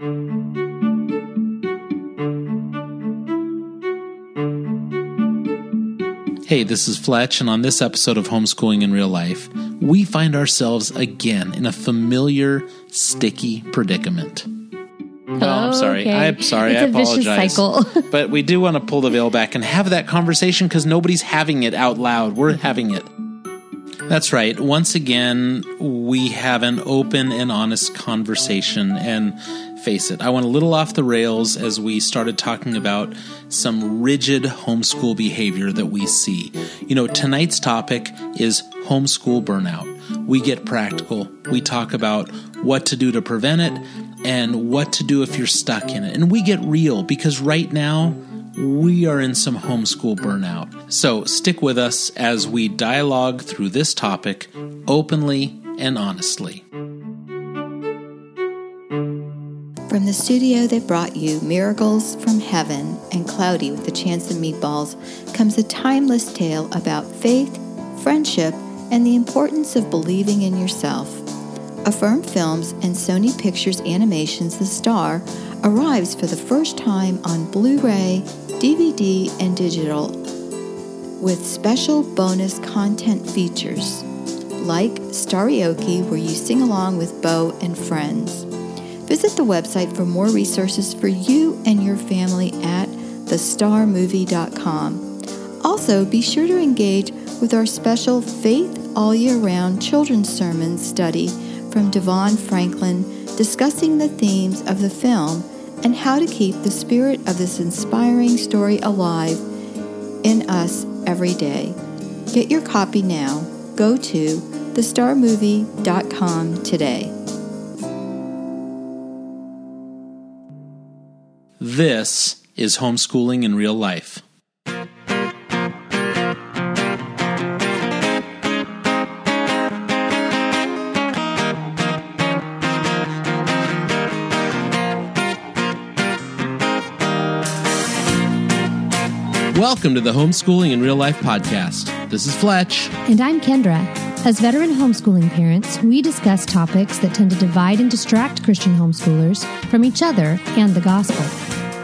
Hey, this is Fletch, and on this episode of Homeschooling in Real Life, we find ourselves again in a familiar, sticky predicament. Oh, I'm oh, sorry. Okay. I'm sorry. It's I a apologize. cycle. but we do want to pull the veil back and have that conversation because nobody's having it out loud. We're having it. That's right. Once again, we have an open and honest conversation. And face it, I went a little off the rails as we started talking about some rigid homeschool behavior that we see. You know, tonight's topic is homeschool burnout. We get practical. We talk about what to do to prevent it and what to do if you're stuck in it. And we get real because right now, we are in some homeschool burnout. So stick with us as we dialogue through this topic openly and honestly. From the studio that brought you Miracles from Heaven and Cloudy with a Chance of Meatballs comes a timeless tale about faith, friendship, and the importance of believing in yourself. Affirm Films and Sony Pictures Animation's The Star arrives for the first time on Blu ray, DVD, and digital with special bonus content features like Starioki, where you sing along with Bo and friends. Visit the website for more resources for you and your family at thestarmovie.com. Also, be sure to engage with our special Faith All Year Round children's sermon study from DeVon Franklin discussing the themes of the film and how to keep the spirit of this inspiring story alive in us every day. Get your copy now. Go to thestarmovie.com today. This is homeschooling in real life. Welcome to the Homeschooling in Real Life podcast. This is Fletch. and I'm Kendra. As veteran homeschooling parents, we discuss topics that tend to divide and distract Christian homeschoolers from each other and the gospel.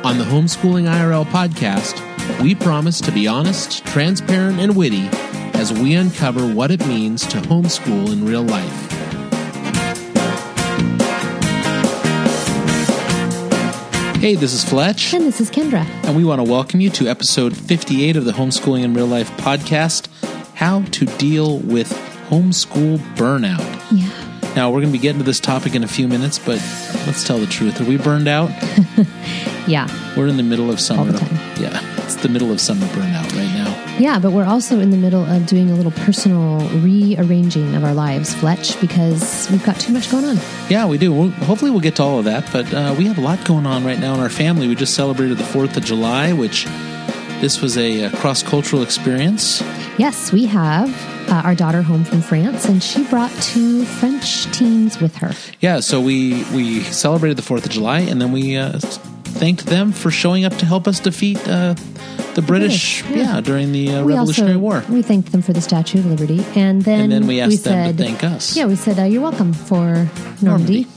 On the Homeschooling IRL podcast, we promise to be honest, transparent, and witty as we uncover what it means to homeschool in real life. Hey, this is Fletch, And this is Kendra. and we want to welcome you to episode 58 of the Homeschooling in Real Life podcast How to Deal with Homeschool Burnout. Yeah. Now, we're going to be getting to this topic in a few minutes, but let's tell the truth. Are we burned out? Yeah. We're in the middle of summer. All the time. Yeah, it's the middle of summer burnout right now. Yeah, but we're also in the middle of doing a little personal rearranging of our lives, Fletch, because we've got too much going on. Yeah, we do. We'll, hopefully, we'll get to all of that, but uh, we have a lot going on right now in our family. We just celebrated the 4th of July, which this was a, cross cultural experience. Yes, we have uh, our daughter home from France, and she brought two French teens with her. Yeah, so we, we celebrated the 4th of July, and then we uh, thanked them for showing up to help us defeat uh, the British, British, yeah. yeah. during the uh, Revolutionary also, War. We thanked them for the Statue of Liberty, and then And then we asked them said, to thank us. Yeah, we said uh, you're welcome for Normandy.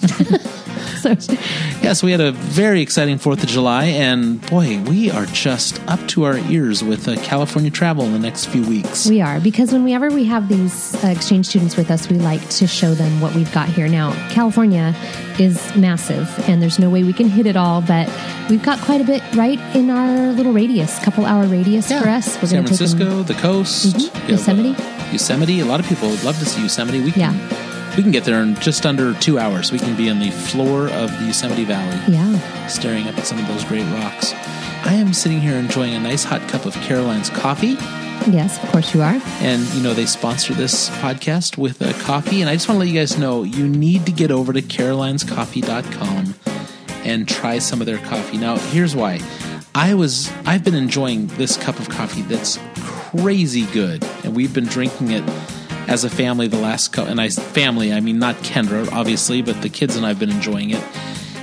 so, Yeah, so we had a very exciting 4th of July, and boy, we are just up to our ears with uh, California travel in the next few weeks. we are because whenever we have these uh, exchange students with us, we like to show them what we've got here. Now, California is massive, and there's no way we can hit it all, but we've got quite a bit right in our little radius, couple hour radius for us. San take them- Francisco, the coast, Mhm. you Yosemite. Yosemite. A lot of people would love to see Yosemite. We can, Yeah. we can get there in just under two hours. We can be on the floor of the Yosemite Valley, Yeah. staring up at some of those great rocks. I am sitting here enjoying a nice hot cup of Caroline's coffee, Yes, of course you are. and you know they sponsor this podcast with a coffee. And I just want to let you guys know you need to get over to carolinescoffee.com and try some of their coffee. Now, here's why. I was I've been enjoying this cup of coffee that's crazy good, and we've been drinking it as a family the last couple. And I family, I mean not Kendra, obviously, but the kids and I've been enjoying it.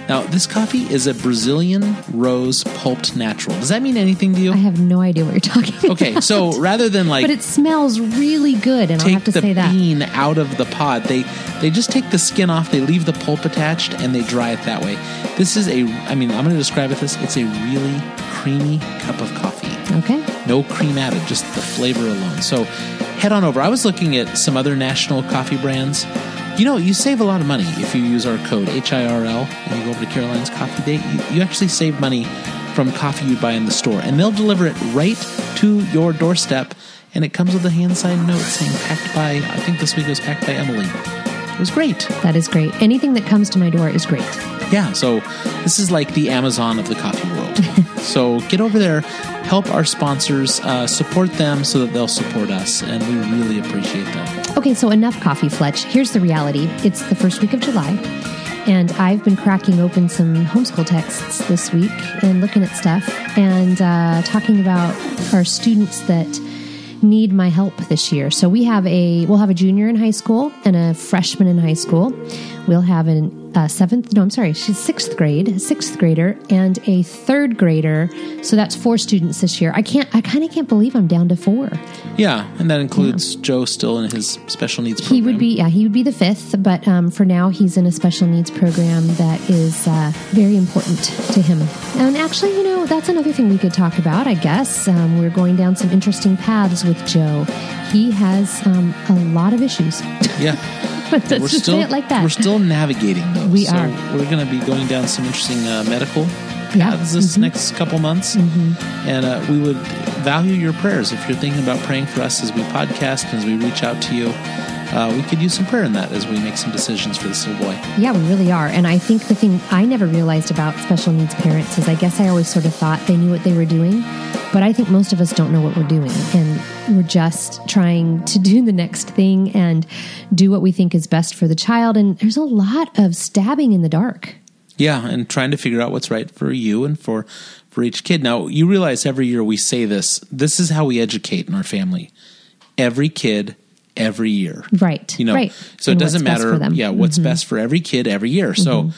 Now, this coffee is a Brazilian rose pulped natural. Does that mean anything to you? I have no idea what you're talking about. Okay, so rather than like But it smells really good, and I'll have to say that. Take the bean out of the pod, they they just take the skin off, they leave the pulp attached, and they dry it that way. This is a, I mean, I'm going to describe it this. It's a really creamy cup of coffee. Okay. No cream added, just the flavor alone. So head on over. I was looking at some other national coffee brands. You know, you save a lot of money if you use our code HIRL and you go over to Caroline's Coffee Date. You, you actually save money from coffee you buy in the store, and they'll deliver it right to your doorstep. And it comes with a hand signed note saying packed by, I think this week it was packed by Emily. It was great. That is great. Anything that comes to my door is great. Yeah, so this is like the Amazon of the coffee world. so get over there, help our sponsors, uh, support them so that they'll support us, and we really appreciate that. Okay, so enough coffee, Fletch. Here's the reality it's the first week of July, and I've been cracking open some homeschool texts this week and looking at stuff and uh, talking about our students that need my help this year. So we have a we'll have a junior in high school and a freshman in high school. We'll have an uh, seventh no I'm sorry she's sixth grade sixth grader and a third grader. So that's four students this year. I can't I kind of can't believe I'm down to four. Yeah, and that includes Joe still in his special needs program. He would be, yeah, he would be the fifth, but um, for now, he's in a special needs program that is uh, very important to him. And actually, you know, that's another thing we could talk about, I guess. Um, we're going down some interesting paths with Joe. He has um, a lot of issues. Yeah. Let's we're just still say it like that. We're still navigating those. We so are. We're going to be going down some interesting uh, medical Yeah. paths this next couple months, and uh, we would value your prayers if you're thinking about praying for us as we podcast and as we reach out to you. Uh, we could use some prayer in that as we make some decisions for this little boy. Yeah, we really are. And I think the thing I never realized about special needs parents is I guess I always sort of thought they knew what they were doing, but I think most of us don't know what we're doing. And we're just trying to do the next thing and do what we think is best for the child. And there's a lot of stabbing in the dark. Yeah, and trying to figure out what's right for you and for for each kid. Now, you realize every year we say this. This is how we educate in our family. Every kid, every year. Right. You know, right. so it And what's doesn't matter. Mm-hmm. Yeah, what's best for every kid every year. So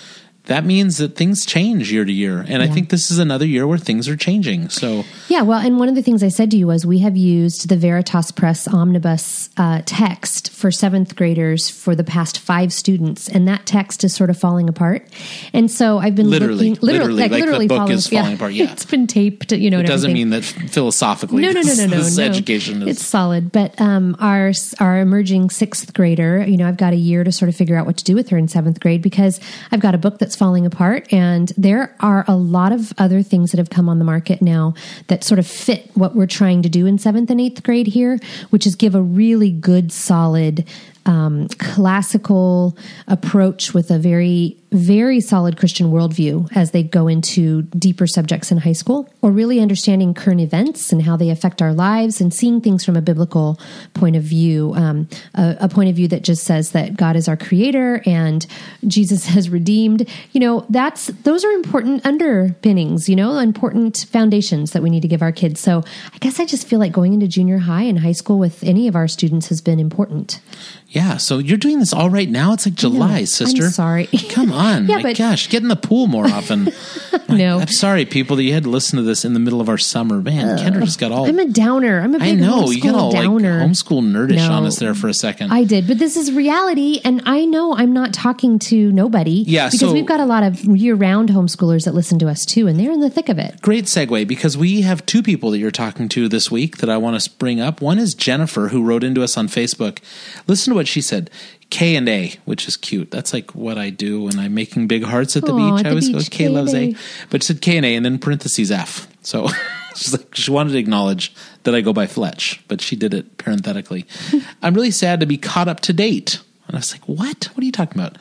that means that things change year to year, and I think this is another year where things are changing. So Yeah, well, and one of the things I said to you was we have used the Veritas Press Omnibus uh, text for seventh graders for the past five students, and that text is sort of falling apart. And so I've been Literally, looking, literally, like the literally book falling, is falling apart, yeah. it's been taped. You know, it doesn't everything. mean that philosophically. No, no, no, no, no. this no. education is It's solid, but um, our our emerging sixth grader, you know, I've got a year to sort of figure out what to do with her in seventh grade because I've got a book that's falling apart, and there are a lot of other things that have come on the market now that sort of fit what we're trying to do in seventh and eighth grade here, which is give a really good, solid. Um, classical approach with a very, very solid Christian worldview as they go into deeper subjects in high school, or really understanding current events and how they affect our lives and seeing things from a biblical point of view, um, a, a point of view that just says that God is our creator and Jesus has redeemed. You know, that's those are important underpinnings, you know, important foundations that we need to give our kids. So I guess I just feel like going into junior high and high school with any of our students has been important. yeah. So you're doing this all right now. It's like July, I'm sister. sorry. Come on, Yeah, my but- gosh, get in the pool more often. No. I'm sorry, people, that you had to listen to this in the middle of our summer. Man, Kendra just got all. I'm a downer. I'm a big I know you got homeschool all like homeschool nerdish No. on us there for a second. I did, but this is reality, and I know I'm not talking to nobody. Yeah, because so- we've got a lot of year-round homeschoolers that listen to us too, and they're in the thick of it. Great segue because we have two people that you're talking to this week that I want to bring up. One is Jennifer, who wrote into us on Facebook. Listen to what she said. K and A, which is cute. That's like what I do when I'm making big hearts at the Aw, beach. at I always go beach, K loves A, but she said K and A and then parentheses F. So she's like she wanted to acknowledge that I go by Fletch, but she did it parenthetically. I'm really sad to be caught up to date. And I was like, what? What are you talking about?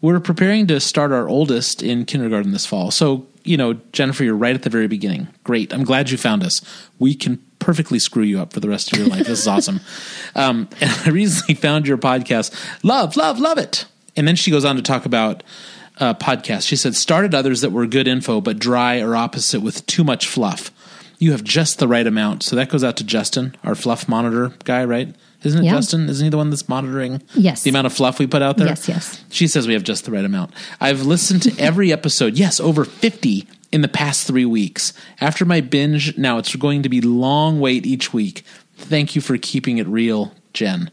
We're preparing to start our oldest in kindergarten this fall. So, you know, Jennifer, you're right at the very beginning. Great. I'm glad you found us. We can perfectly screw you up for the rest of your life. This is awesome. Um, and I recently found your podcast. Love, love, love it. And then she goes on to talk about uh, podcasts. She said, started others that were good info, but dry or opposite with too much fluff. You have just the right amount. So that goes out to Justin, our fluff monitor guy, right? Isn't it Yeah. Justin? Isn't he the one that's monitoring Yes. the amount of fluff we put out there? Yes, yes. She says we have just the right amount. I've listened to every episode, yes, over 50 in the past three weeks. After my binge, now it's going to be long wait each week. Thank you for keeping it real, Jen.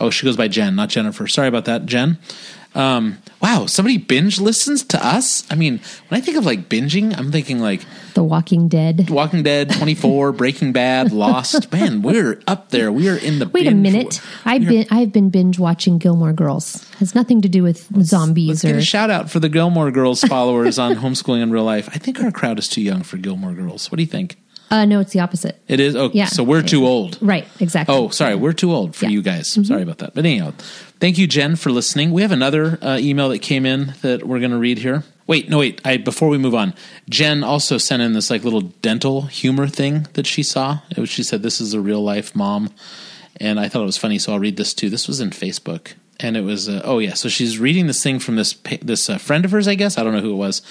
Oh, she goes by Jen, not Jennifer. Sorry about that, Jen. Um, wow, somebody binge listens to us? I mean, when I think of like binging, I'm thinking like The Walking Dead. Walking Dead, 24, Breaking Bad, Lost. Man, we're up there. We are in the Wait a minute. I've been I've been binge watching Gilmore Girls. Has nothing to do with zombies Let's get or a shout out for the Gilmore Girls followers on homeschooling in real life. I think our crowd is too young for Gilmore Girls. What do you think? Uh no, it's the opposite. It is. Oh, Yeah. so we're too old. Right, exactly. Oh, sorry, we're too old for Yeah. Mm-hmm. you guys. Sorry about that. But anyhow, thank you, Jen, for listening. We have another uh, email that came in that we're going to read here. Wait, no, wait. I before we move on, Jen also sent in this like little dental humor thing that she saw. It was, she said this is a real life mom, and I thought it was funny, so I'll read this too. This was in Facebook, and it was uh, oh yeah. So she's reading this thing from this this uh, friend of hers, I guess. I don't know who it was.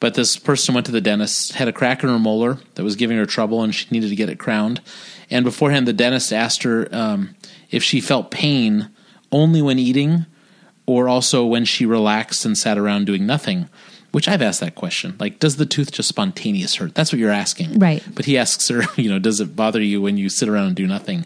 But this person went to the dentist, had a crack in her molar that was giving her trouble, and she needed to get it crowned. And beforehand, the dentist asked her um, if she felt pain only when eating or also when she relaxed and sat around doing nothing. Which I've asked that question. Like, does the tooth just spontaneous hurt? That's what you're asking. Right. But he asks her, you know, does it bother you when you sit around and do nothing?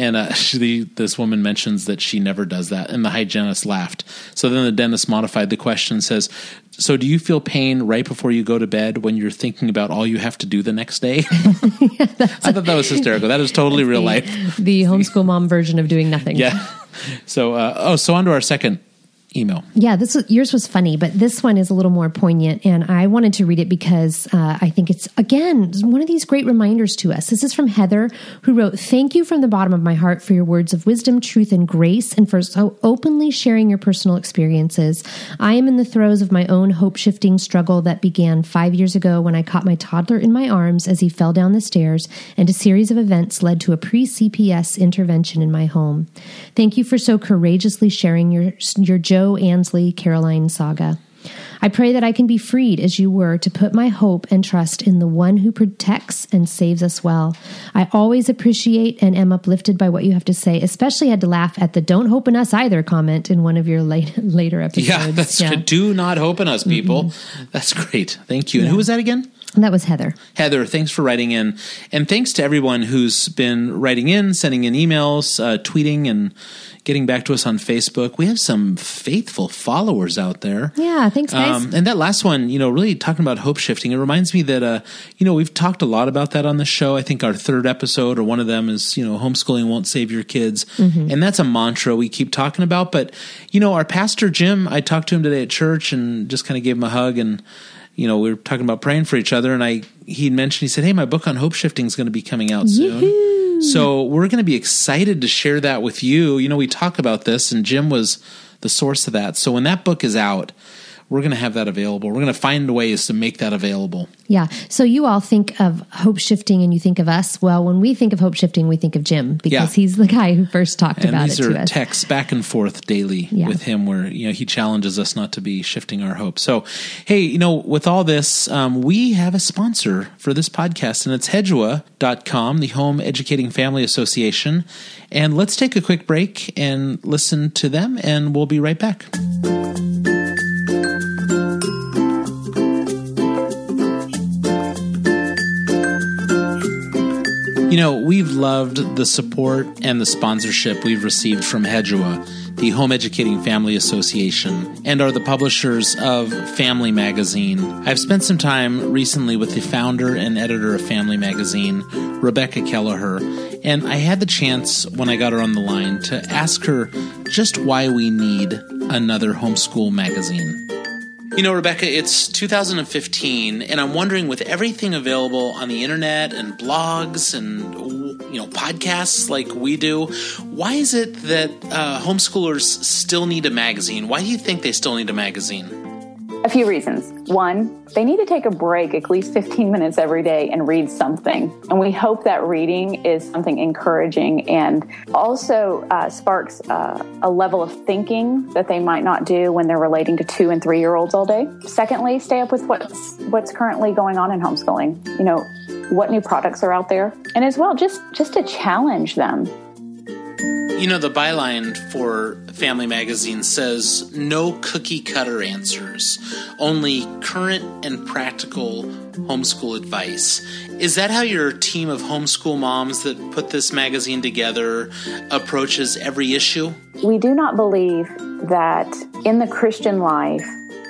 And uh, she, this woman mentions that she never does that, and the hygienist laughed. So then the dentist modified the question and says, "So do you feel pain right before you go to bed when you're thinking about all you have to do the next day?" I thought that was hysterical. That is totally real life. the homeschool mom version of doing nothing. Yeah. So, uh, oh, so on to our second email. Yeah, this was, yours was funny, but this one is a little more poignant, and I wanted to read it because uh, I think it's again one of these great reminders to us. This is from Heather, who wrote, "Thank you from the bottom of my heart for your words of wisdom, truth, and grace, and for so openly sharing your personal experiences. I am in the throes of my own hope shifting struggle that began five years ago when I caught my toddler in my arms as he fell down the stairs, and a series of events led to a pre CPS intervention in my home. Thank you for so courageously sharing your your Joe Ansley Caroline saga. I pray that I can be freed as you were to put my hope and trust in the one who protects and saves us well. I always appreciate and am uplifted by what you have to say, especially had to laugh at the don't hope in us either comment in one of your late, later episodes. Yeah, that's good. Do not hope in us, people. Mm-hmm. That's great. Thank you. And who was that again? And that was Heather. Heather, thanks for writing in. And thanks to everyone who's been writing in, sending in emails, uh, tweeting, and getting back to us on Facebook. We have some faithful followers out there. Yeah, thanks, guys. Um, and that last one, you know, really talking about hope shifting, it reminds me that, uh, you know, we've talked a lot about that on the show. I think our third episode or one of them is, you know, homeschooling won't save your kids. Mm-hmm. And that's a mantra we keep talking about. But, you know, our pastor, Jim, I talked to him today at church and just kind of gave him a hug and, you know, we were talking about praying for each other, and I he mentioned he said, "Hey, my book on hope shifting is going to be coming out soon." So we're going to be excited to share that with you. You know, we talk about this, and Jim was the source of that. So when that book is out, we're going to have that available. We're going to find ways to make that available. Yeah. So you all think of hope shifting and you think of us. Well, when we think of hope shifting, we think of Jim because Yeah. he's the guy who first talked And about these it are to us. texts back and forth daily Yeah. with him where, you know, he challenges us not to be shifting our hope. So, hey, you know, with all this, um, we have a sponsor for this podcast and it's hedua.com, the Home Educating Family Association. And let's take a quick break and listen to them and we'll be right back. You know, we've loved the support and the sponsorship we've received from Hedua, the Home Educating Family Association, and are the publishers of Family Magazine. I've spent some time recently with the founder and editor of Family Magazine, Rebecca Keliher, and I had the chance when I got her on the line to ask her just why we need another homeschool magazine. You know, Rebecca, it's 2015, and I'm wondering with everything available on the internet and blogs and, you know, podcasts like we do, why is it that uh, homeschoolers still need a magazine? Why do you think they still need a magazine? A few reasons. One, they need to take a break at least 15 minutes every day and read something. And we hope that reading is something encouraging and also uh, sparks uh, a level of thinking that they might not do when they're relating to two and three year olds all day. Secondly, stay up with what's, what's currently going on in homeschooling. You know, what new products are out there. And as well, just, just to challenge them. You know, the byline for Family Magazine says no cookie cutter answers, only current and practical homeschool advice. Is that how your team of homeschool moms that put this magazine together approaches every issue? We do not believe that in the Christian life,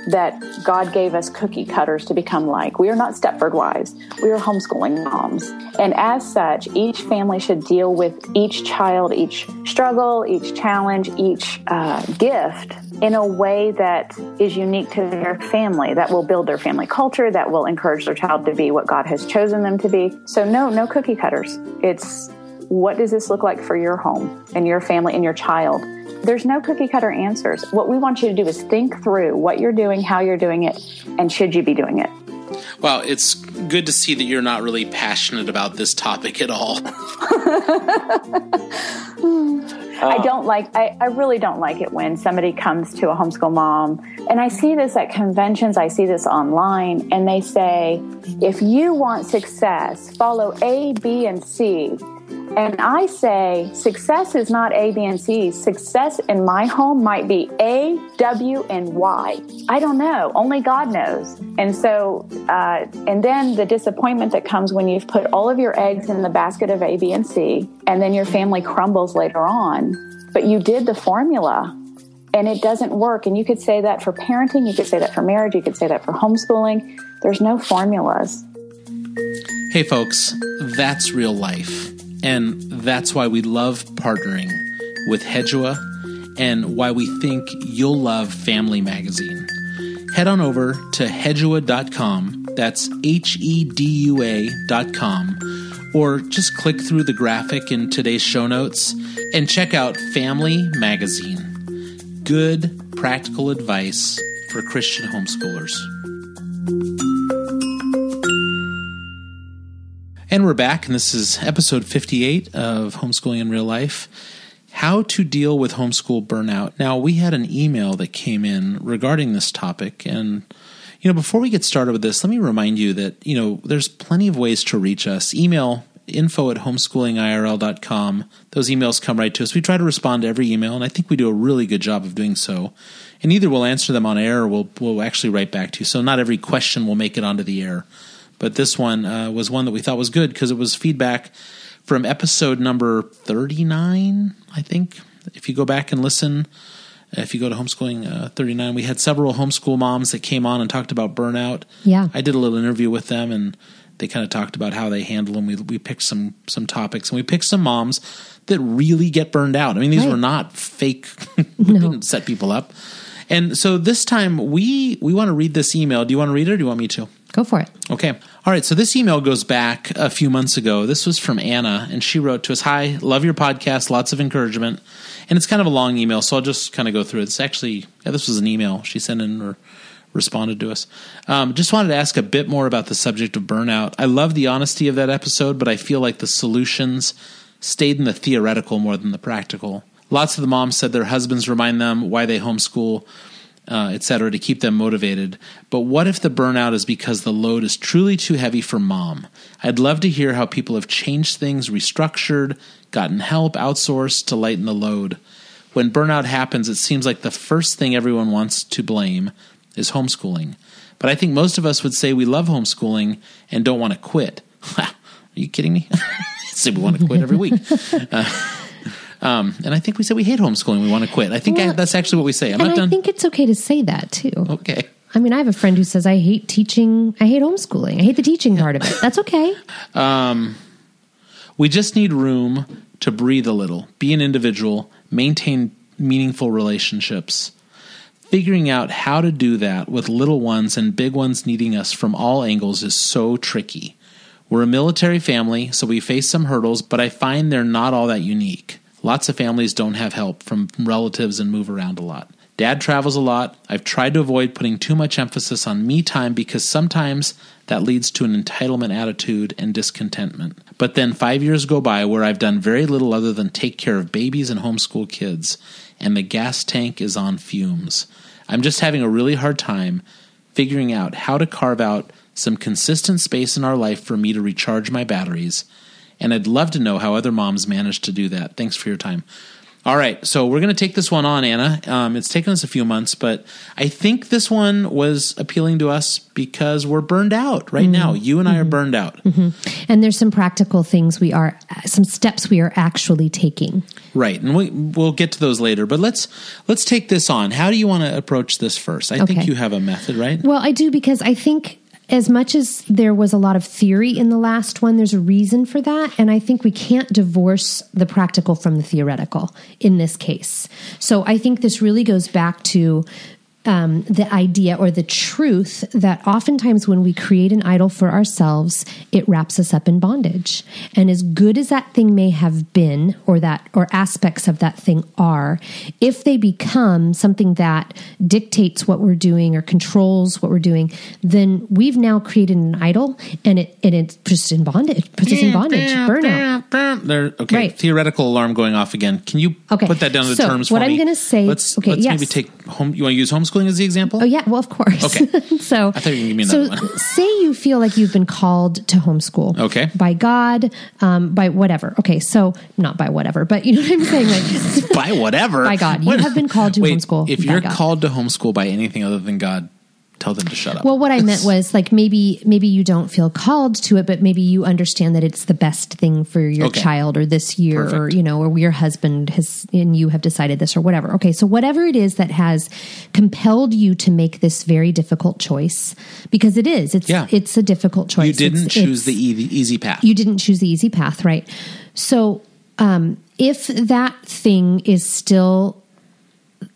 that God gave us cookie cutters to become like. We are not Stepford wives. We are homeschooling moms. And as such, each family should deal with each child, each struggle, each challenge, each uh, gift in a way that is unique to their family, that will build their family culture, that will encourage their child to be what God has chosen them to be. So, no, no cookie cutters. It's what does this look like for your home and your family and your child? There's no cookie cutter answers. What we want you to do is think through what you're doing, how you're doing it, and should you be doing it. Well, it's good to see that you're not really passionate about this topic at all. I don't like, I, I really don't like it when somebody comes to a homeschool mom, and I see this at conventions, I see this online, and they say, if you want success, follow A, B, and C and I say success is not A, B, and C. Success in my home might be A, W, and Y. I don't know. Only God knows. And so, uh, and then the disappointment that comes when you've put all of your eggs in the basket of A, B, and C, and then your family crumbles later on. But you did the formula and it doesn't work. And you could say that for parenting, you could say that for marriage, you could say that for homeschooling. There's no formulas. Hey, folks, that's real life. And that's why we love partnering with Hedua and why we think you'll love Family Magazine. Head on over to hedua.com, that's H E D U A.com, or just click through the graphic in today's show notes and check out Family Magazine. Good, practical advice for Christian homeschoolers. And we're back, and this is episode 58 of Homeschooling in Real Life How to Deal with Homeschool Burnout. Now, we had an email that came in regarding this topic, and you know, before we get started with this, let me remind you that, you know, there's plenty of ways to reach us. Email info at homeschoolingirl.com. Those emails come right to us. We try to respond to every email, and I think we do a really good job of doing so. And either we'll answer them on air or we'll, we'll actually write back to you. So not every question will make it onto the air. But this one uh, was one that we thought was good because it was feedback from episode number 39, I think. If you go back and listen, if you go to homeschooling uh, 39, we had several homeschool moms that came on and talked about burnout. Yeah. I did a little interview with them and they kind of talked about how they handle them. We, we picked some some topics and we picked some moms that really get burned out. I mean, these Right. were not fake, No. didn't set people up. And so this time we we want to read this email. Do you want to read it or do you want me to? Go for it. Okay. All right. So this email goes back a few months ago. This was from Anna, and she wrote to us Hi, love your podcast. Lots of encouragement. And it's kind of a long email, so I'll just kind of go through it. It's actually, yeah, this was an email she sent in or responded to us. Um, just wanted to ask a bit more about the subject of burnout. I love the honesty of that episode, but I feel like the solutions stayed in the theoretical more than the practical. Lots of the moms said their husbands remind them why they homeschool uh, et cetera, to keep them motivated. But what if the burnout is because the load is truly too heavy for mom? I'd love to hear how people have changed things, restructured, gotten help, outsourced to lighten the load. When burnout happens, it seems like the first thing everyone wants to blame is homeschooling. But I think most of us would say we love homeschooling and don't want to quit. Are you kidding me? say we want to quit every week. Uh, um, and I think we say we hate homeschooling. We want to quit. I think I, that's actually what we say. I'm and not I done. think it's okay to say that too. okay. I mean, I have a friend who says, I hate teaching. I hate homeschooling. I hate the teaching part of it. That's okay. We just need room to breathe a little, be an individual, maintain meaningful relationships. Figuring out how to do that with little ones and big ones needing us from all angles is so tricky. We're a military family, so we face some hurdles, but I find they're not all that unique. Lots of families don't have help from relatives and move around a lot. Dad travels a lot. I've tried to avoid putting too much emphasis on me time because sometimes that leads to an entitlement attitude and discontentment. But then five years go by where I've done very little other than take care of babies and homeschool kids, and the gas tank is on fumes. I'm just having a really hard time figuring out how to carve out some consistent space in our life for me to recharge my batteries. And I'd love to know how other moms manage to do that. Thanks for your time. All right, so we're going to take this one on, Anna. Um, it's taken us a few months, but I think this one was appealing to us because we're burned out right mm-hmm. now. You and I are mm-hmm. burned out. Mm-hmm. And there's some practical things we are, some steps we are actually taking. Right, and we, we'll get to those later. But let's let's take this on. How do you want to approach this first? I think you have a method, right? Well, I do because I think as much as there was a lot of theory in the last one, there's a reason for that. And I think we can't divorce the practical from the theoretical in this case. So I think this really goes back to um, the idea or the truth that oftentimes when we create an idol for ourselves, it wraps us up in bondage. And as good as that thing may have been, or that or aspects of that thing are, if they become something that dictates what we're doing or controls what we're doing, then we've now created an idol, and it and it's just in bondage, puts us in bondage, burnout. There, okay, Right. theoretical alarm going off again. Can you Okay, put that down to the so terms what for I'm gonna say- Let's okay, let's maybe take home. You want to use homeschooling as the example? Oh yeah, well of course. Okay. so I thought you were gonna give me so say you feel like you've been called to homeschool. Okay. By God, um, by whatever. Okay, so not by whatever, but you know what I'm saying. Like by whatever. By God. You have been called to Wait, homeschool If you're God. called to homeschool by anything other than God, tell them to shut up. Well, what I meant was like maybe maybe you don't feel called to it, but maybe you understand that it's the best thing for your Okay. child or this year, or you know, or your husband has and you have decided this or whatever. Okay, so whatever it is that has compelled you to make this very difficult choice, because it is, it's Yeah. it's a difficult choice. you didn't It's- choose it's- the easy, easy path. you didn't choose the easy path, right? So, um, if that thing is still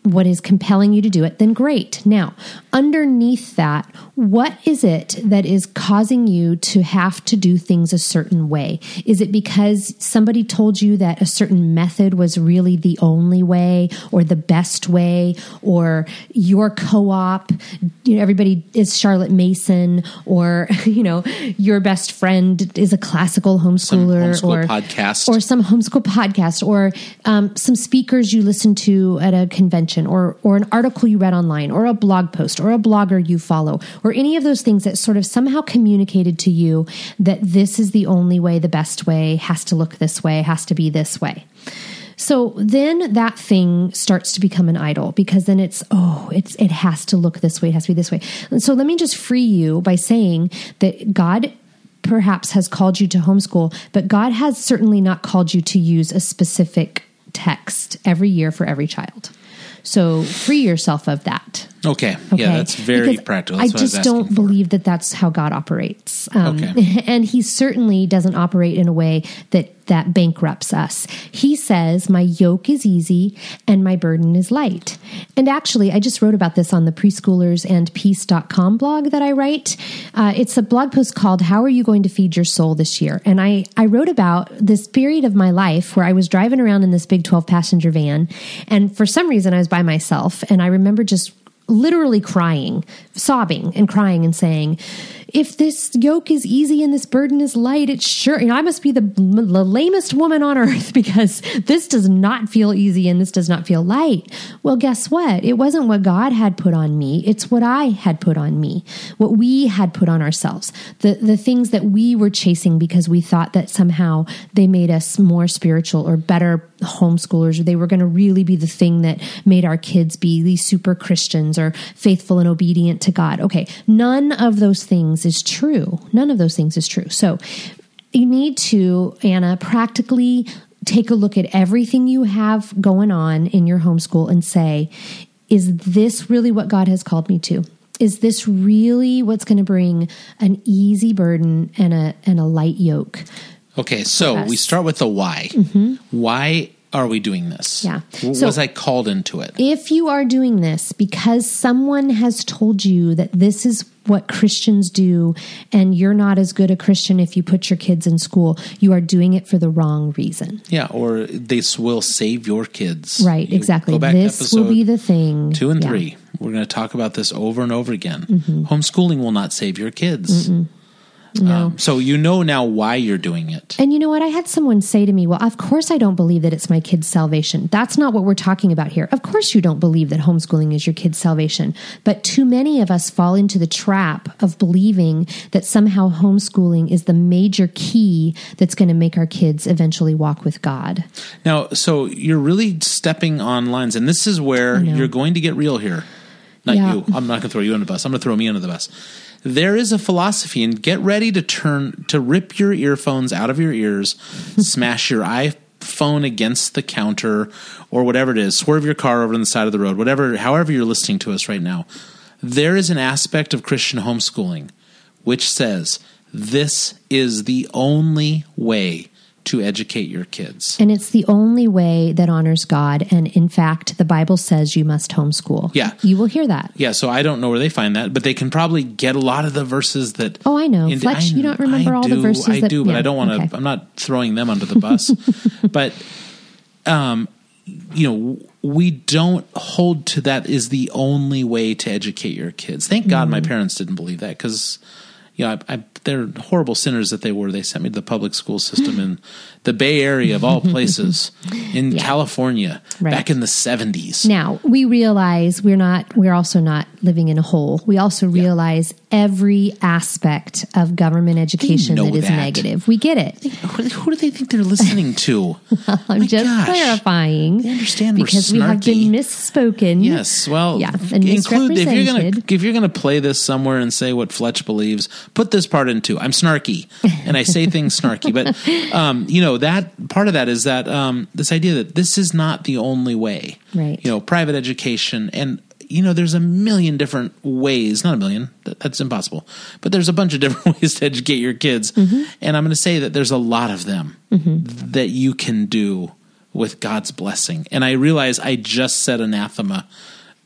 what is compelling you to do it, then great. Now, underneath that, what is it that is causing you to have to do things a certain way? Is it because somebody told you that a certain method was really the only way or the best way or your co-op, you know, everybody is Charlotte Mason or, you know, your best friend is a classical homeschooler homeschool or podcast. or some homeschool podcast or um, some speakers you listen to at a convention or or an article you read online or a blog post or a blogger you follow or any of those things that sort of somehow communicated to you that this is the only way the best way has to look this way has to be this way. So then that thing starts to become an idol because then it's oh it's it has to look this way. It has to be this way. And so let me just free you by saying that god perhaps has called you to homeschool, but God has certainly not called you to use a specific text every year for every child. So free yourself of that. okay. Okay. Yeah, that's very Because practical. That's I just asking don't believe that that's how God operates. Um, Okay. And he certainly doesn't operate in a way that that bankrupts us. He says, "My yoke is easy and my burden is light." And actually, I just wrote about this on the preschoolers and peace.com blog that I write. Uh, it's a blog post called "How Are You Going to Feed Your Soul This Year?" And I I wrote about this period of my life where I was driving around in this big 12 passenger van, and for some reason I was by myself, and I remember just literally crying, sobbing and crying and saying, if this yoke is easy and this burden is light, it's sure, you know, I must be the, the lamest woman on earth because this does not feel easy and this does not feel light. Well, guess what? It wasn't what God had put on me. It's what I had put on me, what we had put on ourselves, the, the things that we were chasing because we thought that somehow they made us more spiritual or better homeschoolers, or they were going to really be the thing that made our kids be these super Christians or faithful and obedient to God. Okay, none of those things is true. None of those things is true. So you need to, Anna, practically take a look at everything you have going on in your homeschool and say, is this really what God has called me to? Is this really what's going to bring an easy burden and a and a light yoke? Okay, so we start with the why. Mm-hmm. Why are we doing this? Yeah. W- So- was I called into it? If you are doing this because someone has told you that this is what Christians do and you're not as good a Christian if you put your kids in school, you are doing it for the wrong reason. Yeah, or this will save your kids. Right, You exactly. Go back to This will be the thing. two and Yeah. Mm-hmm. three. We're going to talk about this over and over again. Homeschooling will not save your kids. No. Um, so you know now why you're doing it. And you know what? I had someone say to me, Well, of course I don't believe that it's my kid's salvation. That's not what we're talking about here. Of course you don't believe that homeschooling is your kid's salvation. But too many of us fall into the trap of believing that somehow homeschooling is the major key that's going to make our kids eventually walk with God. Now, so you're really stepping on lines, and this is where you're going to get real here. Not Yeah. you. I'm not going to throw you under the bus. I'm going to throw me under the bus. There is a philosophy, and get ready to turn to rip your earphones out of your ears, smash your iPhone against the counter, or whatever it is. Swerve your car over on the side of the road. Whatever, however you're listening to us right now. There is an aspect of Christian homeschooling which says this is the only way to educate your kids. And it's the only way that honors God. And in fact, the Bible says you must homeschool. Yeah. You will hear that. Yeah, so I don't know where they find that, but they can probably get a lot of the verses that. Oh, I know. And Fletch, I- you don't remember I all the do, verses I that- do, but yeah, I don't want to. okay. I'm not throwing them under the bus, but um, you know, we don't hold to that is the only way to educate your kids. Thank God Mm-hmm. my parents didn't believe that because. You know, I, I, they're horrible sinners that they were. They sent me to the public school system in the Bay Area, of all places, in Yeah. California, Right. back in the '70s. Now we realize we're not. We're also not living in a hole. We also realize every aspect of government education that is that. negative. We get it. Who, who do they think they're listening to? I'm My just gosh. clarifying. They understand because we have been misspoken. Yes, well, Yeah, and include if you're gonna if you're gonna play this somewhere and say what Fletch believes, put this part into. I'm snarky, and I say things snarky, but um, you know that part of that is that um, this idea that this is not the only way. Right. You know, private education, and you know, there's a million different ways. Not a million. That, that's impossible. But there's a bunch of different ways to educate your kids, Mm-hmm. and I'm going to say that there's a lot of them that you can do with God's blessing. And I realize I just said anathema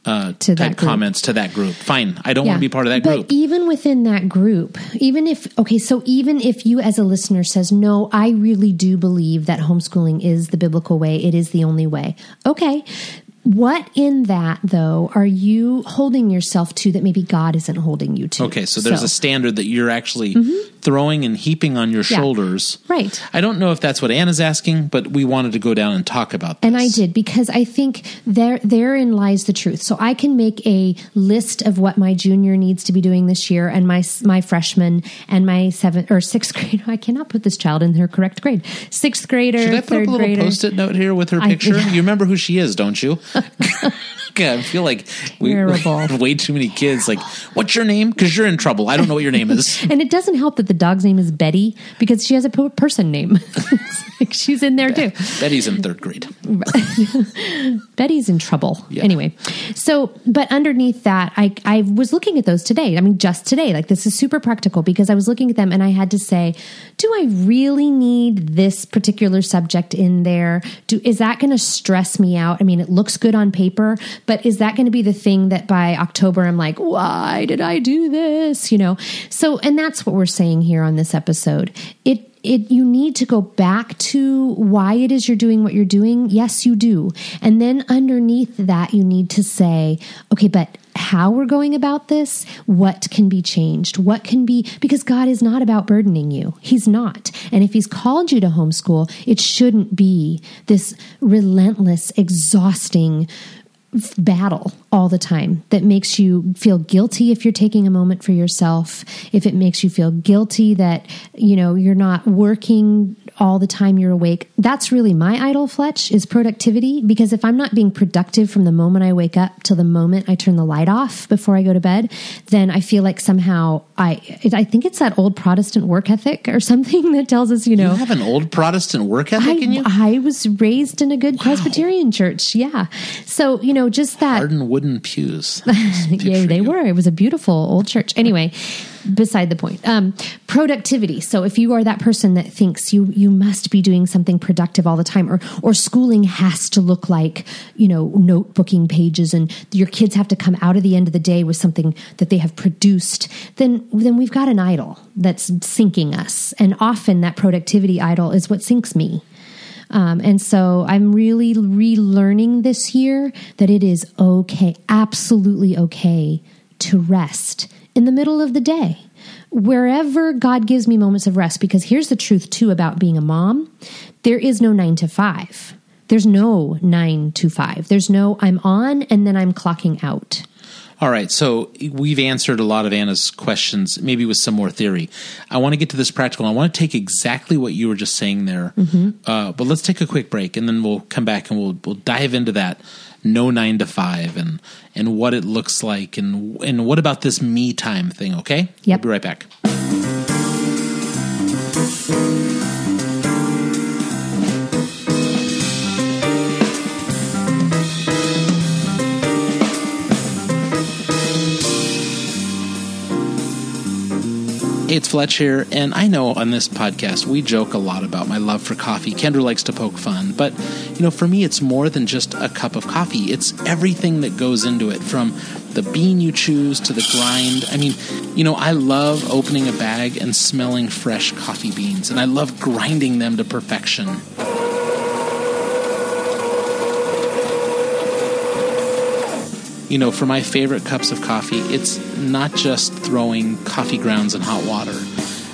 uh, To that type comments to that group. Fine, I don't want to be part of that but group. even within that group, even if okay, so even if you as a listener says, "No, I really do believe that homeschooling is the biblical way. It is the only way." Okay. What in that though are you holding yourself to that maybe God isn't holding you to? Okay, so there's a standard that you're actually throwing and heaping on your. Yeah. shoulders. Right. I don't know if that's what Anna's asking, but we wanted to go down and talk about this. And I did because I think there therein lies the truth. So I can make a list of what my junior needs to be doing this year, and my my freshman and my seventh or sixth grade. I cannot put this child in her correct grade. Sixth grader, Should I put up a little post-it note here with her I- picture? You remember who she is, don't you? I feel like we, have way too many kids. Like, what's your name? Because you're in trouble. I don't know what your name is. And it doesn't help that the dog's name is Betty because she has a po- person name. Like she's in there too. Betty's in third grade. Betty's in trouble. Yeah. Anyway, so but underneath that, I I was looking at those today. I mean, just today. Like this is super practical because I was looking at them and I had to say, do I really need this particular subject in there? Do is that going to stress me out? I mean, it looks good on paper, but is that going to be the thing that by October I'm like, why did I do this? You know. So, and that's what we're saying here on this episode. It it you need to go back to why it is you're doing what you're doing yes you do and then underneath that you need to say okay but how we're going about this what can be changed what can be because god is not about burdening you he's not and if he's called you to homeschool it shouldn't be this relentless exhausting battle all the time that makes you feel guilty if you're taking a moment for yourself if it makes you feel guilty that you know you're not working all the time you're awake that's really my idol fletch is productivity because if i'm not being productive from the moment i wake up till the moment i turn the light off before i go to bed then i feel like somehow i i think it's that old protestant work ethic or something that tells us you know You have an old Protestant work ethic in you? I, I was raised in a good Presbyterian church. Yeah. So, you know, just that. Hardened wooden pews. Yeah, they were. It was a beautiful old church. Anyway, beside the point. Um, productivity. So if you are that person that thinks you you must be doing something productive all the time, or or schooling has to look like you know notebooking pages, and your kids have to come out of the end of the day with something that they have produced, then then we've got an idol that's sinking us, and often that productivity idol is what sinks me. Um, and so I'm really relearning this year that it is okay, absolutely okay to rest in the middle of the day. wherever God gives me moments of rest, because here's the truth too about being a mom there is no nine to five. There's no nine to five. There's no I'm on and then I'm clocking out. All right, so we've answered a lot of Anna's questions, maybe with some more theory. I want to get to this practical. I want to take exactly what you were just saying there, mm-hmm. uh, but let's take a quick break, and then we'll come back and we'll we'll dive into that no nine to five and and what it looks like, and and what about this me time thing? Okay, yep. We'll be right back. It's Fletch here, and I know on this podcast we joke a lot about my love for coffee. Kendra likes to poke fun, but you know, for me, it's more than just a cup of coffee. It's everything that goes into it, from the bean you choose to the grind. I mean, you know, I love opening a bag and smelling fresh coffee beans, and I love grinding them to perfection. You know, for my favorite cups of coffee, it's not just throwing coffee grounds in hot water.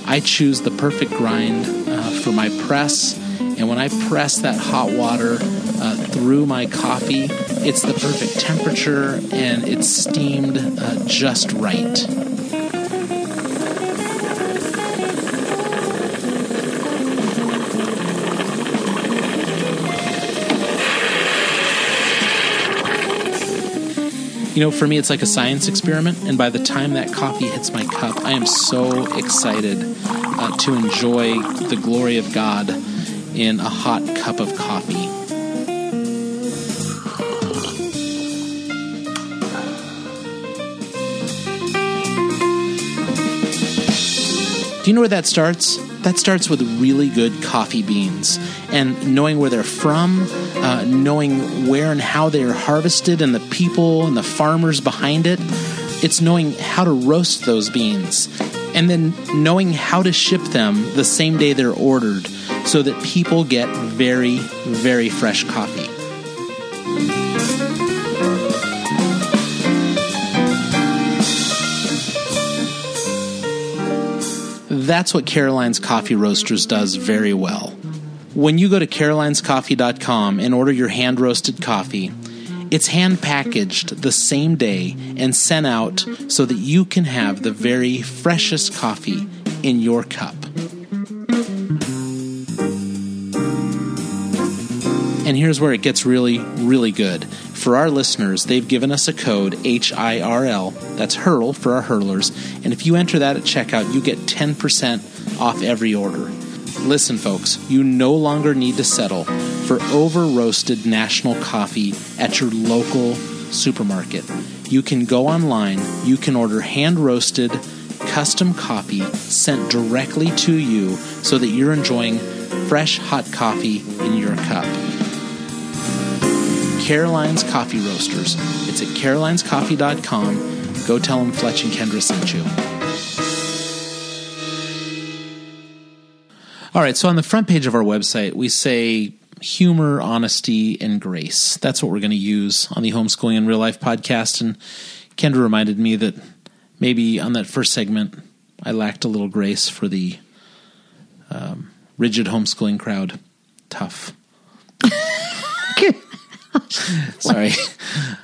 I choose the perfect grind uh, for my press, and when I press that hot water uh, through my coffee, it's the perfect temperature and it's steamed uh, just right. You know, for me, it's like a science experiment, and by the time that coffee hits my cup, I am so excited uh, to enjoy the glory of God in a hot cup of coffee. Do you know where that starts? That starts with really good coffee beans and knowing where they're from, uh, knowing where and how they are harvested, and the people and the farmers behind it. It's knowing how to roast those beans and then knowing how to ship them the same day they're ordered so that people get very, very fresh coffee. That's what Caroline's Coffee Roasters does very well. When you go to carolinescoffee.com and order your hand roasted coffee, it's hand packaged the same day and sent out so that you can have the very freshest coffee in your cup. And here's where it gets really, really good. For our listeners, they've given us a code HIRL, that's HURL for our hurlers, and if you enter that at checkout, you get 10% off every order. Listen, folks, you no longer need to settle for over roasted national coffee at your local supermarket. You can go online, you can order hand roasted, custom coffee sent directly to you so that you're enjoying fresh hot coffee in your cup. Caroline's Coffee Roasters. It's at carolinescoffee.com. Go tell them Fletch and Kendra sent you. All right, so on the front page of our website, we say humor, honesty, and grace. That's what we're going to use on the Homeschooling in Real Life podcast. And Kendra reminded me that maybe on that first segment, I lacked a little grace for the um, rigid homeschooling crowd. Tough. sorry.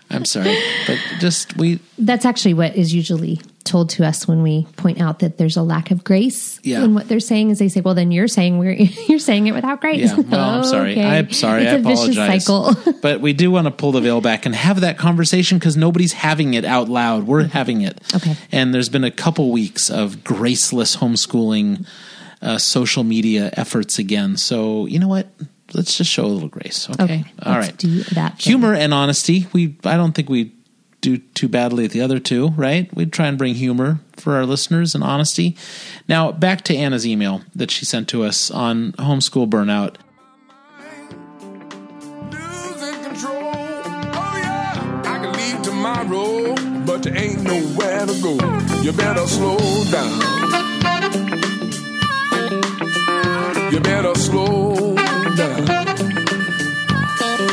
I'm sorry. But just we. That's actually what is usually told to us when we point out that there's a lack of grace yeah. in what they're saying is they say, well, then you're saying we're, you're saying it without grace. Yeah. Well, I'm sorry. okay. I'm sorry. It's I apologize. cycle. but we do want to pull the veil back and have that conversation because nobody's having it out loud. We're having it. Okay. And there's been a couple weeks of graceless homeschooling, uh, social media efforts again. So you know what? Let's just show a little grace. Okay. Okay, All let's right. do that. Humor and honesty. We. I don't think we do too badly at the other two, right? We'd try and bring humor for our listeners and honesty. Now, back to Anna's email that she sent to us on homeschool burnout. Oh but there ain't nowhere to go. You better slow down. You better slow.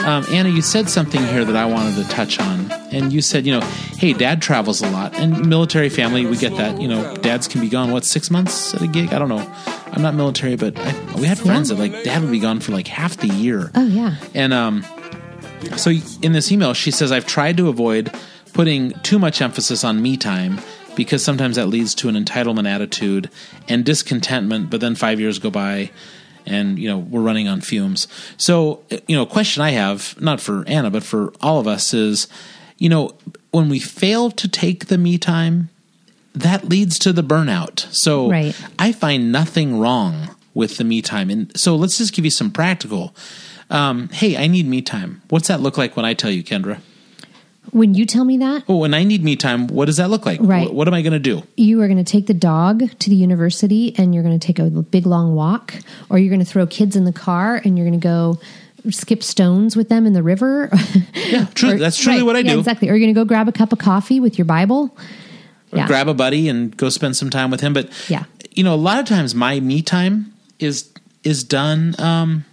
Um, Anna, you said something here that I wanted to touch on. and you said, you know, hey, dad travels a lot, and military family, we get that. You know, dads can be gone what six months at a gig. I don't know. I'm not military, but I, we had friends that like dad would be gone for like half the year. Oh yeah. And um, so in this email, she says, I've tried to avoid putting too much emphasis on me time because sometimes that leads to an entitlement attitude and discontentment. But then five years go by and, you know, we're running on fumes. So, you know, a question I have, not for Anna, but for all of us is, you know, when we fail to take the me time, that leads to the burnout. So Right. I find nothing wrong with the me time. And so let's just give you some practical. Um, hey, I need me time. What's that look like when I tell you, Kendra? When you tell me that, Oh, when I need me time, what does that look like? Right. What, what am I going to do? you are going to take the dog to the university and you're going to take a big long walk, or you're going to throw kids in the car and you're going to go skip stones with them in the river. Yeah, true. Or- That's truly right, what I yeah, do. Exactly. Or you're going to go grab a cup of coffee with your Bible. Yeah. Grab a buddy and go spend some time with him. But Yeah. you know, a lot of times my me time is is done. Um,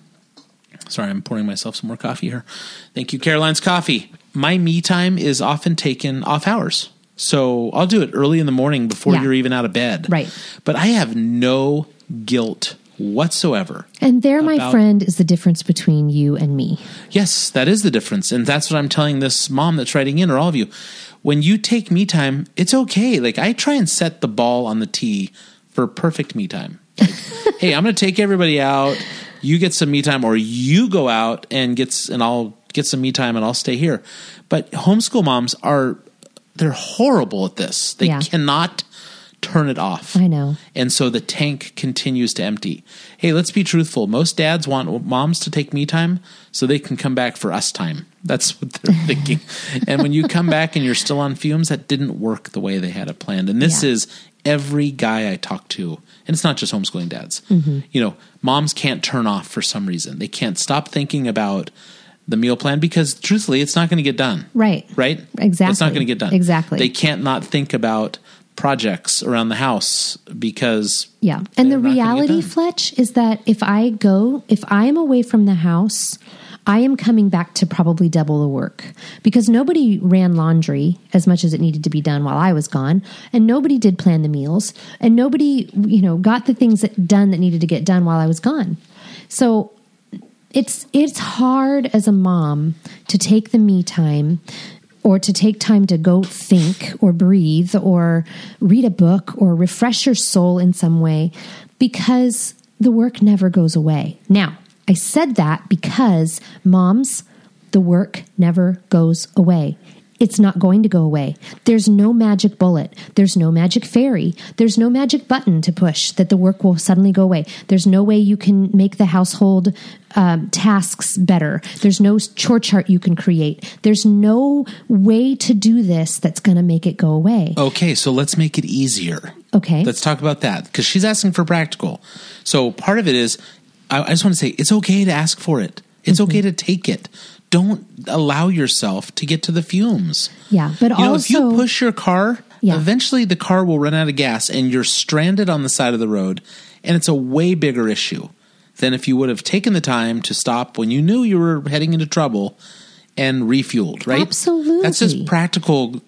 sorry, I'm pouring myself some more coffee here. Thank you, Caroline's Coffee. My me time is often taken off hours. So I'll do it early in the morning before Yeah. you're even out of bed. Right. But I have no guilt whatsoever. And there, my friend, is the difference between you and me. Yes, that is the difference. And that's what I'm telling this mom that's writing in, or all of you. When you take me time, it's okay. Like, I try and set the ball on the tee for perfect me time. Like, hey, I'm going to take everybody out. You get some me time, or you go out and gets, and I'll get some me time and I'll stay here. But homeschool moms are, they're horrible at this. They Yeah. cannot turn it off. I know. And so the tank continues to empty. Hey, let's be truthful. Most dads want moms to take me time so they can come back for us time. That's what they're thinking. and when you come back and you're still on fumes, that didn't work the way they had it planned. And this Yeah. is every guy I talk to, and it's not just homeschooling dads. Mm-hmm. You know, moms can't turn off for some reason. They can't stop thinking about the meal plan because truthfully, it's not going to get done. Right. Right? Exactly. It's not going to get done. Exactly. They can't not think about projects around the house because Yeah. And the They're not gonna get reality. Fletch, is that if I go, if I am away from the house, I am coming back to probably double the work because nobody ran laundry as much as it needed to be done while I was gone, and nobody did plan the meals, and nobody, you know, got the things that, done that needed to get done while I was gone. So it's it's hard as a mom to take the me time or to take time to go think or breathe or read a book or refresh your soul in some way because the work never goes away. Now, I said that because moms, the work never goes away. It's not going to go away. There's no magic bullet. There's no magic fairy. There's no magic button to push that the work will suddenly go away. There's no way you can make the household um, tasks better. There's no chore chart you can create. There's no way to do this that's going to make it go away. Okay, so let's make it easier. Okay. Let's talk about that because she's asking for practical. So part of it is, I, I just want to say it's okay to ask for it. It's Mm-hmm. okay to take it. Don't allow yourself to get to the fumes. yeah, but You know, also if you push your car, Yeah. eventually the car will run out of gas and you're stranded on the side of the road. And it's a way bigger issue than if you would have taken the time to stop when you knew you were heading into trouble and refueled, right? Absolutely. That's just practical.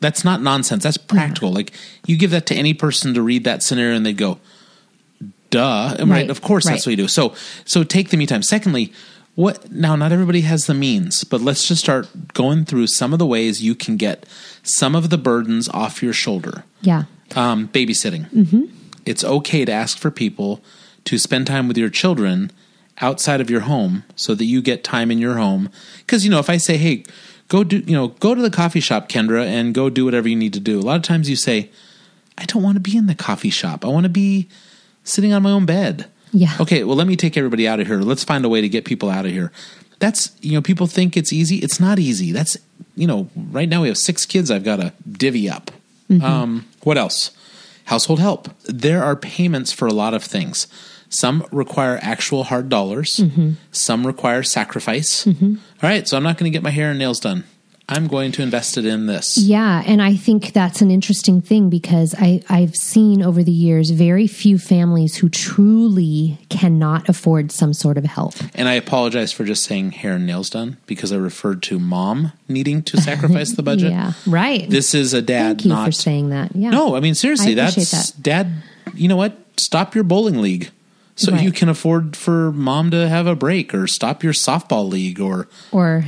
That's not nonsense. That's practical. Like you give that to any person to read that scenario and they'd go, duh. Right. Right, Of course that's what you do. So so take the me time. Secondly, what now not everybody has the means, but let's just start going through some of the ways you can get some of the burdens off your shoulder. yeah, Um, babysitting. Mm-hmm. It's okay to ask for people to spend time with your children outside of your home so that you get time in your home. Because, you know, if I say, hey, go do, you know, go to the coffee shop, Kendra, and go do whatever you need to do, a lot of times you say, I don't want to be in the coffee shop. I want to be sitting on my own bed. Yeah. Okay, well, let me take everybody out of here. Let's find a way to get people out of here. That's, you know, people think it's easy. It's not easy. That's, you know, right now we have six kids I've got to divvy up. Mm-hmm. Um, what else? Household help. There are payments for a lot of things. Some require actual hard dollars. Mm-hmm. Some require sacrifice. Mm-hmm. All right, so I'm not going to get my hair and nails done. I'm going to invest it in this. Yeah, and I think that's an interesting thing because I, I've seen over the years very few families who truly cannot afford some sort of help. And I apologize for just saying hair and nails done because I referred to mom needing to sacrifice the budget. Yeah, right. This is a dad Thank you not for saying that. Yeah. No, I mean seriously, I that's that. dad. You know what? Stop your bowling league so Right. you can afford for mom to have a break, or stop your softball league, or or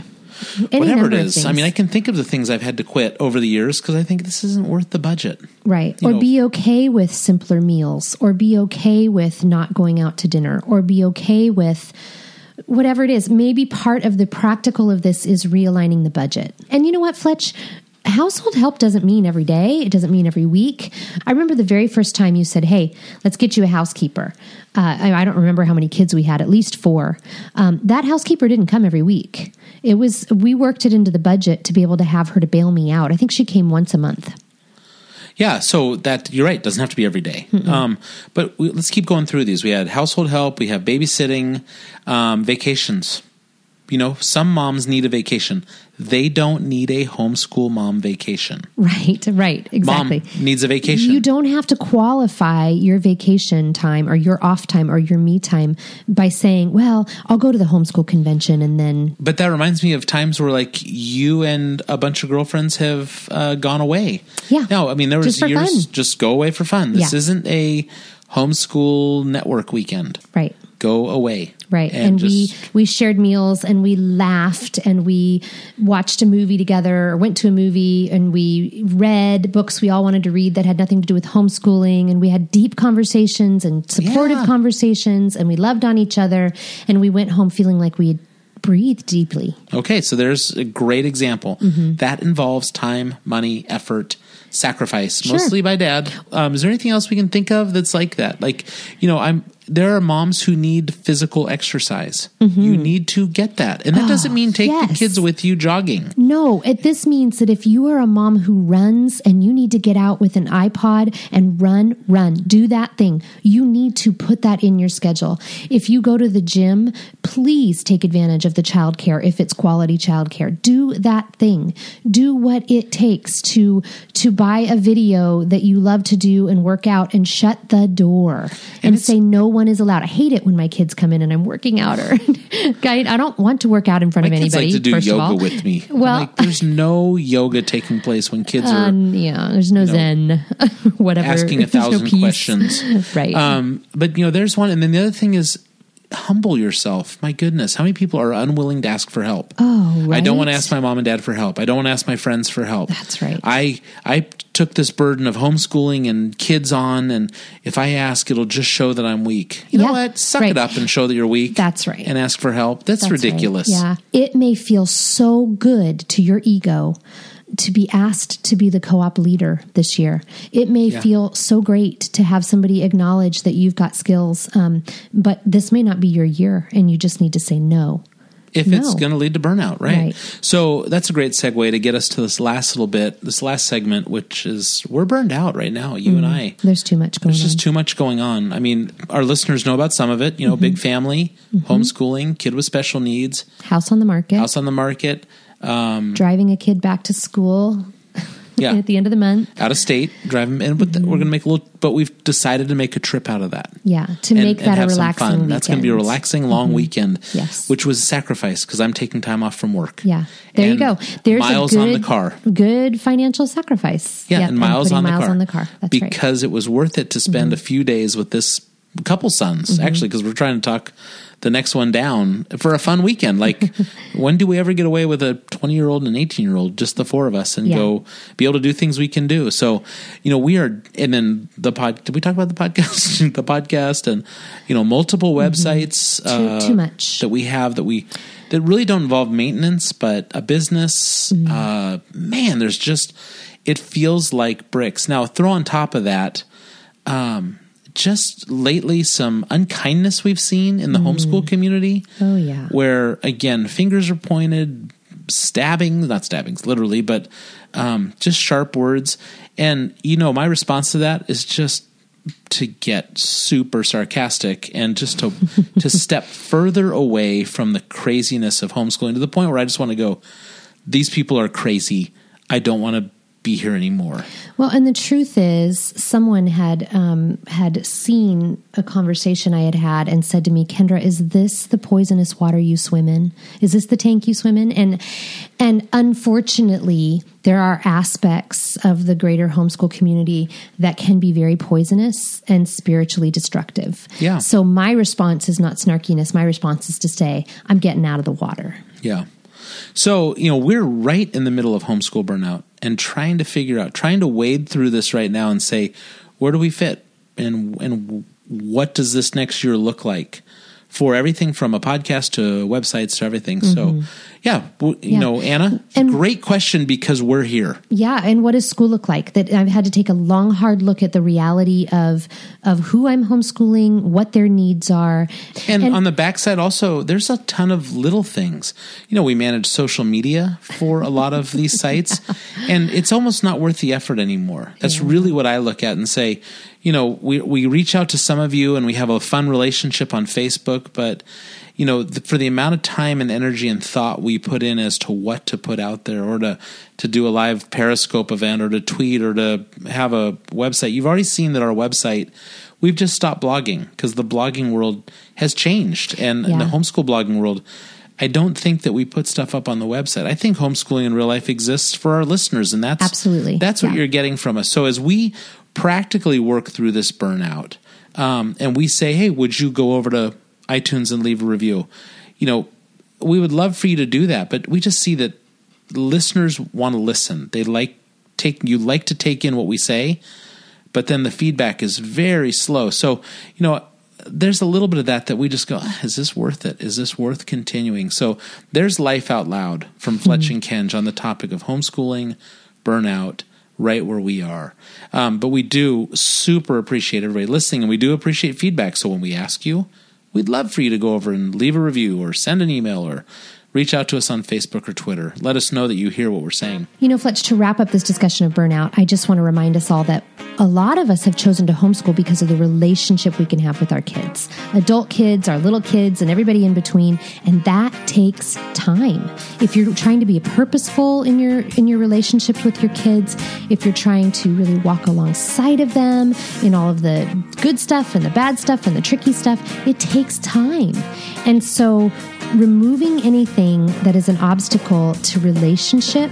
any whatever it is. I mean, I can think of the things I've had to quit over the years because I think this isn't worth the budget. Right. you Or know- be okay with simpler meals, or be okay with not going out to dinner, or be okay with whatever it is. Maybe part of the practical of this is realigning the budget. And you know what, Fletch? Household help doesn't mean every day. It doesn't mean every week. I remember the very first time you said, Hey, let's get you a housekeeper. Uh, I, I don't remember how many kids we had, at least four. Um, that housekeeper didn't come every week. It was, we worked it into the budget to be able to have her to bail me out. I think she came once a month. Yeah, so that you're right. Doesn't have to be every day. Um, but we, let's keep going through these. We had household help. We have babysitting, um, vacations. You know, some moms need a vacation. They don't need a homeschool mom vacation. Right, right, exactly. Mom needs a vacation. You don't have to qualify your vacation time or your off time or your me time by saying, "Well, I'll go to the homeschool convention and then." But that reminds me of times where, like, you and a bunch of girlfriends have uh, gone away. Yeah. No, I mean there was Just years fun. just go away for fun. This Yeah. isn't a homeschool network weekend. Right. Go away. Right. And, we just- we shared meals and we laughed and we watched a movie together or went to a movie and we read books we all wanted to read that had nothing to do with homeschooling and we had deep conversations and supportive Yeah. conversations and we loved on each other and we went home feeling like we had breathed deeply. Okay, so there's a great example. Mm-hmm. That involves time, money, effort, sacrifice, Sure. mostly by dad. Um, is there anything else we can think of that's like that? Like, you know, I'm there are moms who need physical exercise. You need to get that, and that doesn't mean take the Mm-hmm. Oh, yes. kids with you jogging. No, it, this means that if you are a mom who runs and you need to get out with an iPod and run, run, do that thing, you need to put that in your schedule. If you go to the gym, please take advantage of the childcare if it's quality childcare. Do that thing. Do what it takes to to buy a video that you love to do and work out and shut the door and, it's- say no one is allowed. I hate it when my kids come in and I'm working out or guy, I don't want to work out in front of anybody. like to do first of yoga all. with me. Well- like, there's no yoga taking place when kids are Um, yeah, there's no Zen, whatever. asking a There's no thousand questions. right? Um, but you know, there's one, and then the other thing is humble yourself. My goodness, how many people are unwilling to ask for help? oh, right. I don't want to ask my mom and dad for help. I don't want to ask my friends for help. That's right. I I took this burden of homeschooling and kids on, and if I ask, it'll just show that I'm weak. You know what? Suck right. it up and show that you're weak. That's right. And ask for help. That's, That's right. ridiculous. Yeah, it may feel so good to your ego to be asked to be the co-op leader this year. It may Yeah. feel so great to have somebody acknowledge that you've got skills, um, but this may not be your year, and you just need to say no. if it's going to lead to burnout, right? Right. So that's a great segue to get us to this last little bit, this last segment, which is we're burned out right now, you and I. There's too much going There's on. There's just too much going on. I mean, our listeners know about some of it. You know, Mm-hmm. big family, homeschooling, kid with special needs, House on the market, house on the market, um, driving a kid back to school yeah, at the end of the month. out of state, drive them in. But Mm-hmm. we're going to make a little. But we've decided to make a trip out of that. Yeah, to and- make that a relaxing fun. That's going to be a weekend. Mm-hmm. relaxing long weekend. Yes. which was a sacrifice because I'm taking time off from work. Yeah, there And you go. There's miles a good, on the car. Good financial sacrifice. Yeah, Yep, and miles on the miles car. on the car. That's right. Mm-hmm. because it was worth it to spend a few days with this couple sons. Actually, because we're trying to talk the next one down for a fun weekend. Like, when do we ever get away with a twenty-year-old and an eighteen-year-old, just the four of us, and Yeah. go be able to do things we can do? So, you know, we are. And then the pod. Did we talk about the podcast? the podcast, and you know, multiple websites. Mm-hmm. Too- too much. that we have that we that really don't involve maintenance, but a business. Mm-hmm. Uh, man, there's just it feels like bricks. Now, throw on top of that, um, just lately some unkindness we've seen in the homeschool community. Oh, yeah. where again fingers are pointed, stabbing not stabbings literally, but um, just sharp words. And you know, my response to that is just to get super sarcastic and just to to step further away from the craziness of homeschooling to the point where I just want to go these people are crazy. I don't want to be here anymore. Well, and the truth is, someone had um, had seen a conversation I had had and said to me, "Kendra, is this the poisonous water you swim in? Is this the tank you swim in?" And and unfortunately, there are aspects of the greater homeschool community that can be very poisonous and spiritually destructive. Yeah. So my response is not snarkiness. My response is to say, "I'm getting out of the water." Yeah. So, you know, we're right in the middle of homeschool burnout and trying to figure out, trying to wade through this right now and say, where do we fit? And and what does this next year look like? For everything from a podcast to websites to everything. So, mm-hmm. yeah, you Yeah. know, Anna, And- great question because we're here. Yeah, and what does school look like? That I've had to take a long, hard look at the reality of of who I'm homeschooling, what their needs are, And, on the backside, also, there's a ton of little things. You know, we manage social media for a lot of these sites, and it's almost not worth the effort anymore. That's really what I look at and say, you know, we, we reach out to some of you and we have a fun relationship on Facebook, but, you know, th- for the amount of time and energy and thought we put in as to what to put out there or to, to do a live Periscope event or to tweet or to have a website, you've already seen that our website we've just stopped blogging because the blogging world has changed and in the homeschool blogging world i don't think that we put stuff up on the website i think homeschooling in real life exists for our listeners and that's Absolutely. that's what Yeah. you're getting from us so as we practically work through this burnout um, and we say hey would you go over to itunes and leave a review you know we would love for you to do that but we just see that listeners want to listen they like take you like to take in what we say but then the feedback is very slow. So, you know, there's a little bit of that that we just go, "Ah, is this worth it? Is this worth continuing? So, there's Life Out Loud from Fletch and Kenj on the topic of homeschooling, burnout, right where we are. Um, but we do super appreciate everybody listening and we do appreciate feedback. So, when we ask you, we'd love for you to go over and leave a review or send an email or reach out to us on Facebook or Twitter. Let us know that you hear what we're saying. You know, Fletch, to wrap up this discussion of burnout, I just want to remind us all that a lot of us have chosen to homeschool because of the relationship we can have with our kids adult kids, our little kids, and everybody in between. And that takes time. If you're trying to be purposeful in your in your relationships with your kids, if you're trying to really walk alongside of them in all of the good stuff and the bad stuff and the tricky stuff, it takes time. And so removing anything that is an obstacle to relationship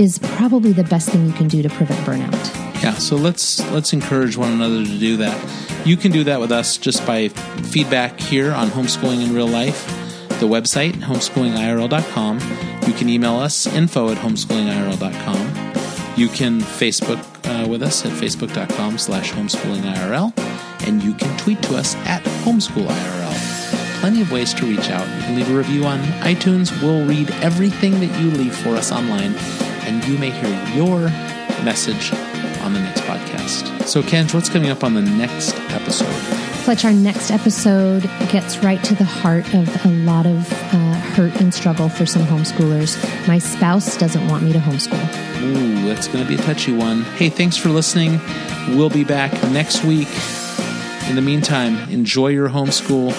is probably the best thing you can do to prevent burnout. Yeah, so let's let's encourage one another to do that. You can do that with us just by feedback here on homeschooling in real life, the website homeschoolingirl.com. You can email us info at homeschoolingirl.com. You can Facebook uh, with us at facebook.com slash homeschoolingirl, and you can tweet to us at homeschoolirl. Plenty of ways to reach out. You can leave a review on iTunes. We'll read everything that you leave for us online, and you may hear your message on the next podcast. So, Kenj, what's coming up on the next episode? Fletch, our next episode gets right to the heart of a lot of uh, hurt and struggle for some homeschoolers. My spouse doesn't want me to homeschool. Ooh, that's going to be a touchy one. Hey, thanks for listening. We'll be back next week. In the meantime, enjoy your homeschool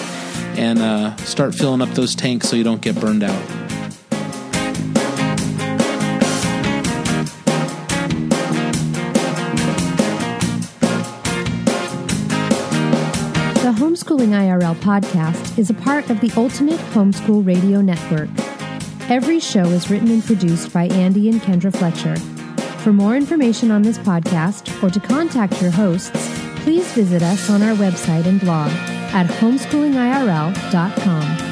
and uh, start filling up those tanks so you don't get burned out. The Homeschooling IRL podcast is a part of the Ultimate Homeschool Radio Network. Every show is written and produced by Andy and Kendra Fletcher. For more information on this podcast or to contact your hosts, please visit us on our website and blog at homeschoolingirl.com.